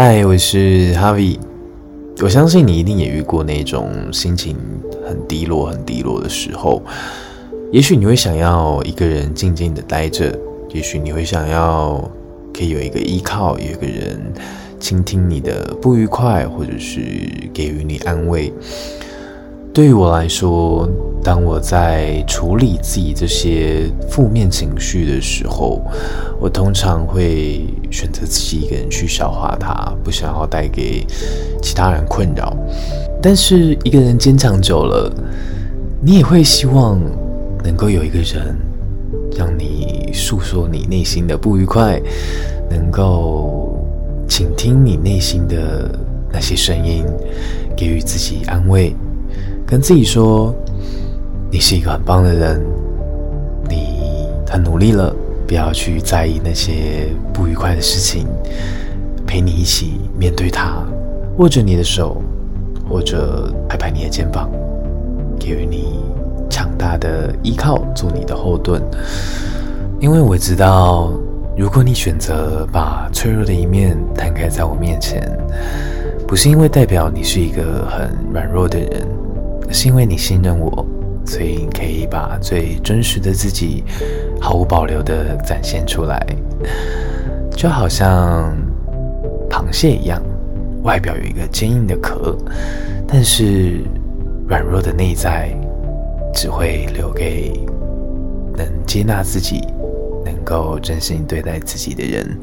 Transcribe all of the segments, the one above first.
嗨，我是哈维。我相信你一定也遇过那种心情很低落、很低落的时候。也许你会想要一个人静静的待着，也许你会想要可以有一个依靠，有一个人倾听你的不愉快，或者是给予你安慰。对于我来说，当我在处理自己这些负面情绪的时候，我通常会选择自己一个人去消化它，不想要带给其他人困扰。但是一个人坚强久了，你也会希望能够有一个人让你诉说你内心的不愉快，能够倾听你内心的那些声音，给予自己安慰。跟自己说，你是一个很棒的人，你很努力了，不要去在意那些不愉快的事情，陪你一起面对它，握着你的手，或者拍拍你的肩膀，给予你强大的依靠，做你的后盾。因为我知道，如果你选择把脆弱的一面摊开在我面前，不是因为代表你是一个很软弱的人。是因为你信任我，所以你可以把最真实的自己毫无保留地展现出来，就好像螃蟹一样，外表有一个坚硬的壳，但是软弱的内在只会留给能接纳自己、能够真心对待自己的人。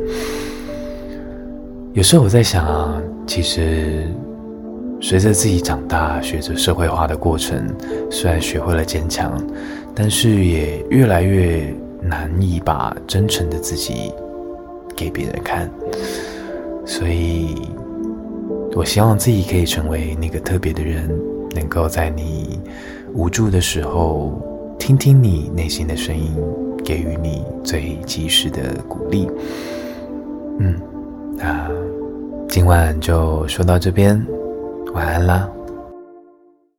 有时候我在想啊，其实。随着自己长大，学着社会化的过程，虽然学会了坚强，但是也越来越难以把真诚的自己给别人看。所以，我希望自己可以成为那个特别的人，能够在你无助的时候，听听你内心的声音，给予你最及时的鼓励。嗯，那今晚就说到这边。晚安了。